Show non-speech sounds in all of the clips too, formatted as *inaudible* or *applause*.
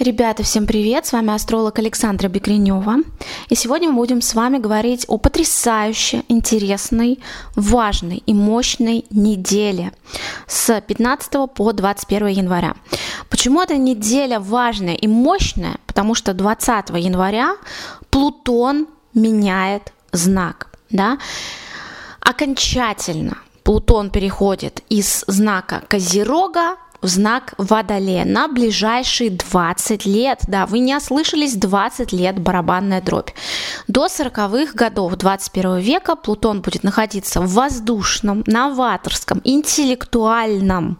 Ребята, всем привет! С вами астролог Александра Бекренева. И сегодня мы будем с вами говорить о потрясающе интересной, важной и мощной неделе с 15 по 21 января. Почему эта неделя важная и мощная? Потому что 20 января Плутон меняет знак. Да? Окончательно Плутон переходит из знака Козерога в знак Водолея на ближайшие 20 лет. Да, вы не ослышались, 20 лет барабанная дробь. До 40-х годов 21 века Плутон будет находиться в воздушном, новаторском, интеллектуальном,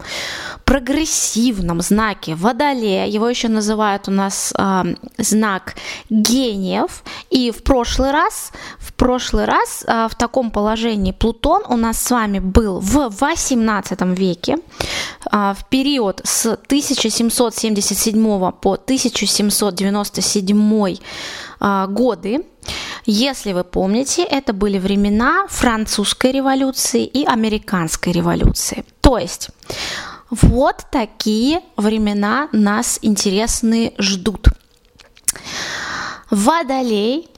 прогрессивном знаке Водолея. Его еще называют у нас э, знак гениев. И в прошлый раз, в прошлый раз э, в таком положении Плутон у нас с вами был в 18 веке, э, в период с 1777 по 1797 э, годы. Если вы помните, это были времена французской революции и американской революции. То есть вот такие времена нас интересные ждут. Водолей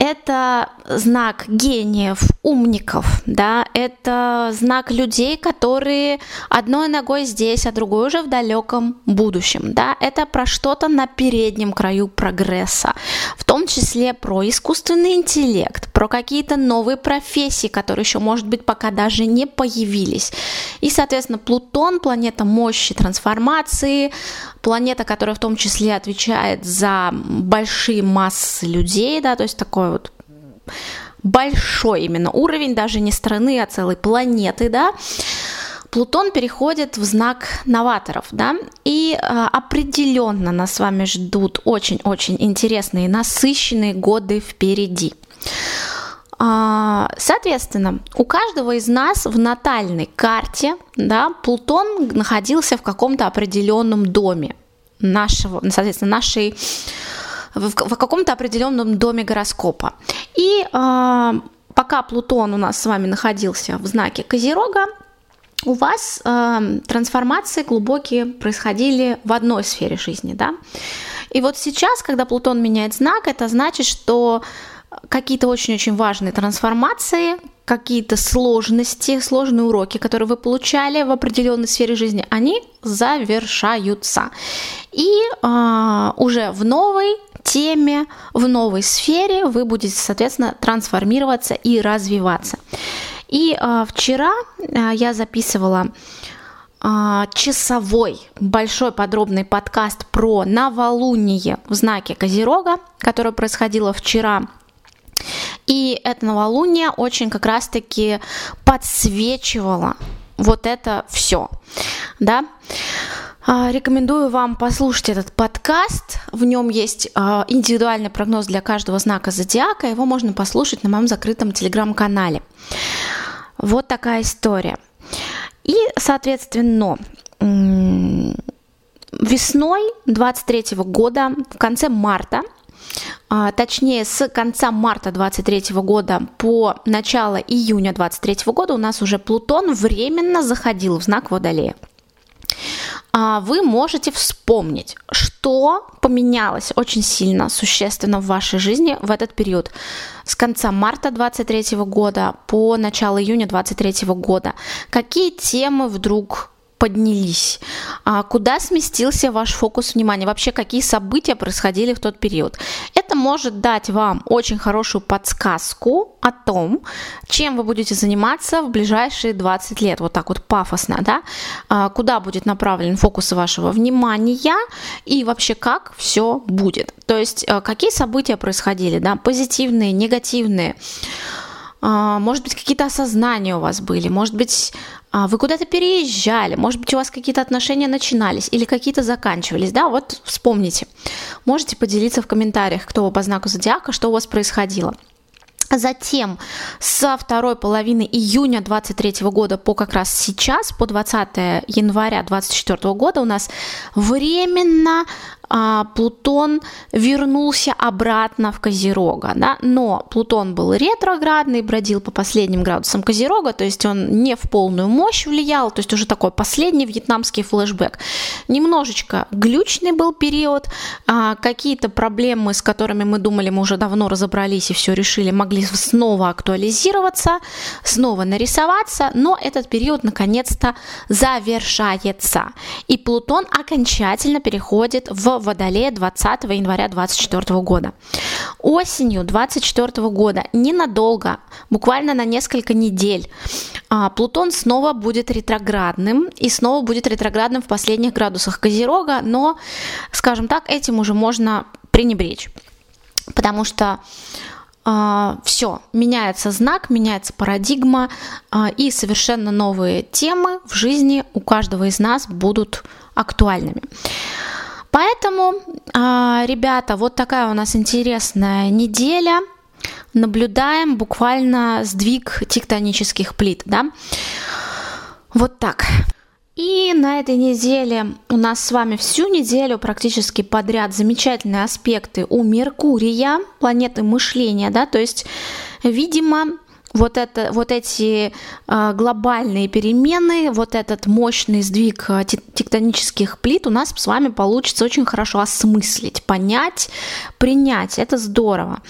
это знак гениев, умников, да, это знак людей, которые одной ногой здесь, а другой уже в далеком будущем, да, это про что-то на переднем краю прогресса, в том числе про искусственный интеллект, про какие-то новые профессии, которые еще, может быть, пока даже не появились. И, соответственно, Плутон, планета мощи, трансформации, планета, которая в том числе отвечает за большие массы людей, да, то есть такой вот большой именно уровень, даже не страны, а целой планеты, да, Плутон переходит в знак новаторов, да, и э, определенно нас с вами ждут очень-очень интересные, насыщенные годы впереди. А, соответственно, у каждого из нас в натальной карте да, Плутон находился в каком-то определенном доме нашего, соответственно, нашей в, в каком-то определенном доме гороскопа. И э, пока Плутон у нас с вами находился в знаке Козерога, у вас э, трансформации глубокие происходили в одной сфере жизни, да. И вот сейчас, когда Плутон меняет знак, это значит, что какие-то очень-очень важные трансформации, какие-то сложности, сложные уроки, которые вы получали в определенной сфере жизни, они завершаются. И э, уже в новой теме, в новой сфере вы будете, соответственно, трансформироваться и развиваться. И э, вчера э, я записывала часовой большой подробный подкаст про новолуние в знаке Козерога, которое происходило вчера и это новолуние очень как раз-таки подсвечивало вот это все, да. А, рекомендую вам послушать этот подкаст. В нем есть а, индивидуальный прогноз для каждого знака зодиака. Его можно послушать на моем закрытом телеграм-канале. Вот такая история. И, соответственно, весной 23 года, в конце марта, а, точнее с конца марта 23 года по начало июня 23 года у нас уже Плутон временно заходил в знак Водолея. А, вы можете вспомнить, что поменялось очень сильно, существенно в вашей жизни в этот период с конца марта 23 года по начало июня 23 года. Какие темы вдруг поднялись? А куда сместился ваш фокус внимания? Вообще, какие события происходили в тот период? Это может дать вам очень хорошую подсказку о том, чем вы будете заниматься в ближайшие 20 лет. Вот так вот пафосно, да? А куда будет направлен фокус вашего внимания и вообще как все будет. То есть, а, какие события происходили, да? Позитивные, негативные может быть, какие-то осознания у вас были, может быть, а, вы куда-то переезжали, может быть, у вас какие-то отношения начинались или какие-то заканчивались, да, вот вспомните. Можете поделиться в комментариях, кто вы по знаку зодиака, что у вас происходило. Затем со второй половины июня 23 года по как раз сейчас, по 20 января 24 года у нас временно а, Плутон вернулся обратно в Козерога, да, но Плутон был ретроградный, бродил по последним градусам Козерога, то есть он не в полную мощь влиял, то есть уже такой последний вьетнамский флешбэк. Немножечко глючный был период, а, какие-то проблемы, с которыми мы думали, мы уже давно разобрались и все решили, могли снова актуализироваться, снова нарисоваться, но этот период наконец-то завершается. И Плутон окончательно переходит в Водолея 20 января 2024 года. Осенью 2024 года ненадолго, буквально на несколько недель, а, Плутон снова будет ретроградным и снова будет ретроградным в последних градусах Козерога, но, скажем так, этим уже можно пренебречь. Потому что Uh, все, меняется знак, меняется парадигма, uh, и совершенно новые темы в жизни у каждого из нас будут актуальными. Поэтому, uh, ребята, вот такая у нас интересная неделя. Наблюдаем буквально сдвиг тектонических плит, да? Вот так. И на этой неделе у нас с вами всю неделю практически подряд замечательные аспекты у Меркурия, планеты мышления, да, то есть, видимо, вот, это, вот эти э, глобальные перемены, вот этот мощный сдвиг э, тектонических плит у нас с вами получится очень хорошо осмыслить, понять, принять. Это здорово.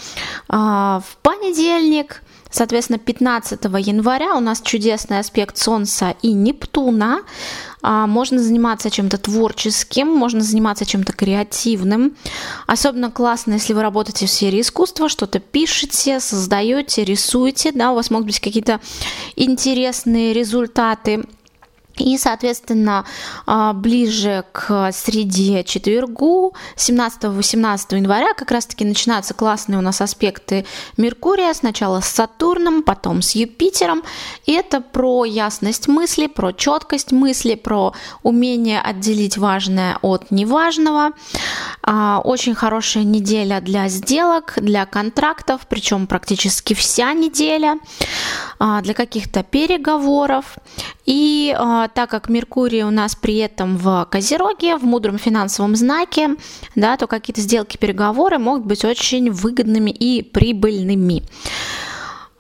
Э, в понедельник Соответственно, 15 января у нас чудесный аспект Солнца и Нептуна. А, можно заниматься чем-то творческим, можно заниматься чем-то креативным. Особенно классно, если вы работаете в сфере искусства, что-то пишете, создаете, рисуете, да, у вас могут быть какие-то интересные результаты и, соответственно, а, ближе к среде четвергу, 17-18 января, как раз-таки начинаются классные у нас аспекты Меркурия, сначала с Сатурном, потом с Юпитером. И это про ясность мысли, про четкость мысли, про умение отделить важное от неважного. А, очень хорошая неделя для сделок, для контрактов, причем практически вся неделя, для каких-то переговоров. И так как Меркурий у нас при этом в Козероге, в мудром финансовом знаке, да, то какие-то сделки, переговоры могут быть очень выгодными и прибыльными.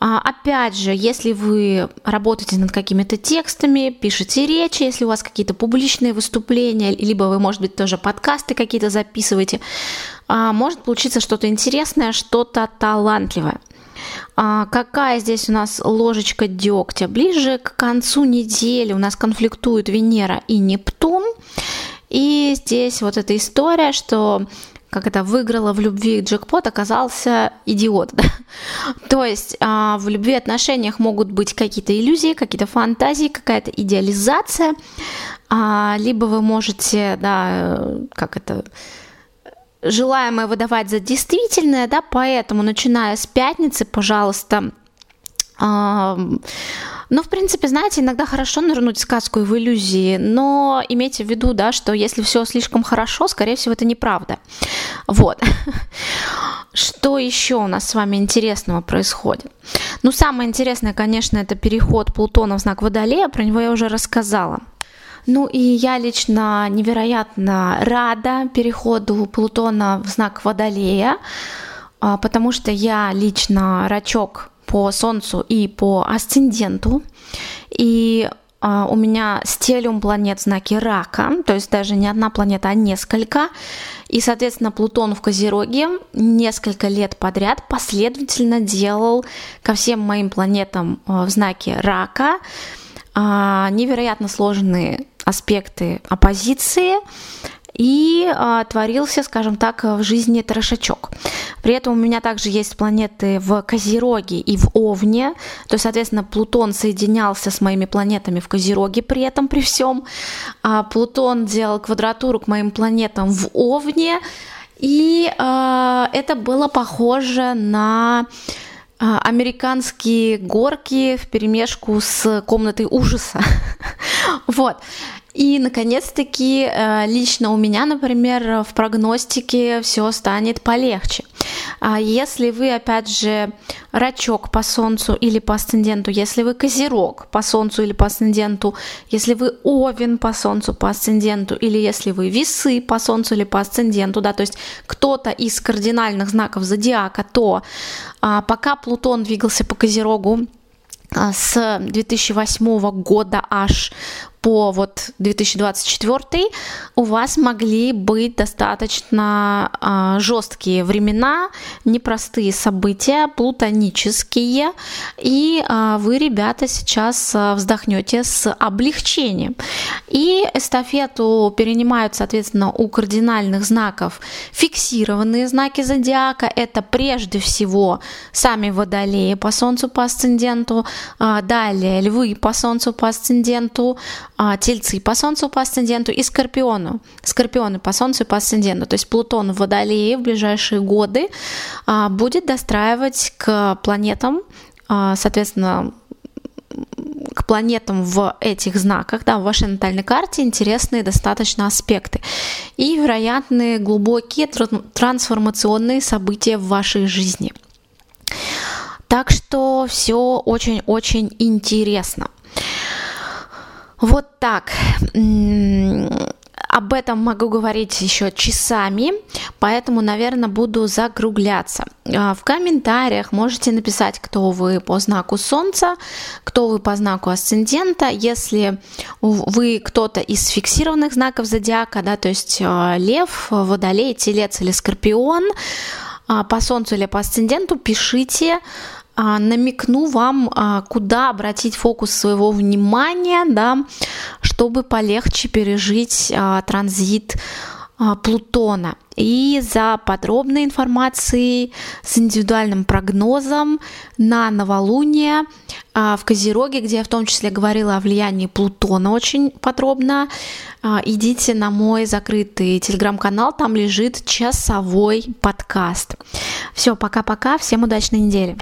А, опять же, если вы работаете над какими-то текстами, пишете речи, если у вас какие-то публичные выступления, либо вы, может быть, тоже подкасты какие-то записываете, а, может получиться что-то интересное, что-то талантливое. А какая здесь у нас ложечка дегтя? Ближе к концу недели у нас конфликтуют Венера и Нептун. И здесь вот эта история, что как это выиграла в любви джекпот, оказался идиот. *laughs* Да? То есть а, в любви отношениях могут быть какие-то иллюзии, какие-то фантазии, какая-то идеализация, а, либо вы можете, да, как это желаемое выдавать за действительное, да, поэтому, начиная с пятницы, пожалуйста, ну, в принципе, знаете, иногда хорошо нырнуть в сказку и в иллюзии, но имейте в виду, да, что если все слишком хорошо, скорее всего, это неправда. Вот. *laughs* Что еще у нас с вами интересного происходит? Ну, самое интересное, конечно, это переход Плутона в знак Водолея, про него я уже рассказала. Ну и я лично невероятно рада переходу Плутона в знак Водолея, а, потому что я лично рачок по Солнцу и по асценденту. И а, у меня стелиум планет в знаке рака, то есть даже не одна планета, а несколько. И, соответственно, Плутон в Козероге несколько лет подряд последовательно делал ко всем моим планетам а, в знаке рака невероятно сложные аспекты оппозиции и а, творился, скажем так, в жизни трешачок. При этом у меня также есть планеты в Козероге и в Овне, то есть, соответственно, Плутон соединялся с моими планетами в Козероге при этом, при всем. А Плутон делал квадратуру к моим планетам в Овне, и а, это было похоже на а, американские горки в перемешку с комнатой ужаса. *laughs* вот. И, наконец-таки, э, лично у меня, например, в прогностике все станет полегче. А если вы, опять же, рачок по Солнцу или по асценденту, если вы козерог по Солнцу или по асценденту, если вы овен по Солнцу, по асценденту, или если вы весы по Солнцу или по асценденту, да, то есть кто-то из кардинальных знаков зодиака, то а, пока Плутон двигался по козерогу, а, с 2008 года аж по вот 2024 у вас могли быть достаточно э, жесткие времена, непростые события, плутонические, и э, вы, ребята, сейчас э, вздохнете с облегчением. И эстафету перенимают, соответственно, у кардинальных знаков фиксированные знаки зодиака. Это прежде всего сами водолеи по Солнцу по асценденту, э, далее львы по Солнцу по асценденту, а, тельцы по Солнцу по асценденту и скорпиону. Скорпионы по Солнцу и по асценденту. То есть Плутон в Водолее в ближайшие годы а, будет достраивать к планетам, а, соответственно, к планетам в этих знаках, да, в вашей натальной карте интересные достаточно аспекты и вероятные глубокие трансформационные события в вашей жизни. Так что все очень-очень интересно. Вот так. Об этом могу говорить еще часами, поэтому, наверное, буду закругляться. А, в комментариях можете написать, кто вы по знаку Солнца, кто вы по знаку Асцендента. Если вы кто-то из фиксированных знаков зодиака, да, то есть а, Лев, Водолей, Телец или Скорпион, а, по Солнцу или по Асценденту, пишите намекну вам, а, куда обратить фокус своего внимания, да, чтобы полегче пережить а, транзит Плутона. И за подробной информацией с индивидуальным прогнозом на новолуние в Козероге, где я в том числе говорила о влиянии Плутона очень подробно, идите на мой закрытый телеграм-канал, там лежит часовой подкаст. Все, пока-пока, всем удачной недели.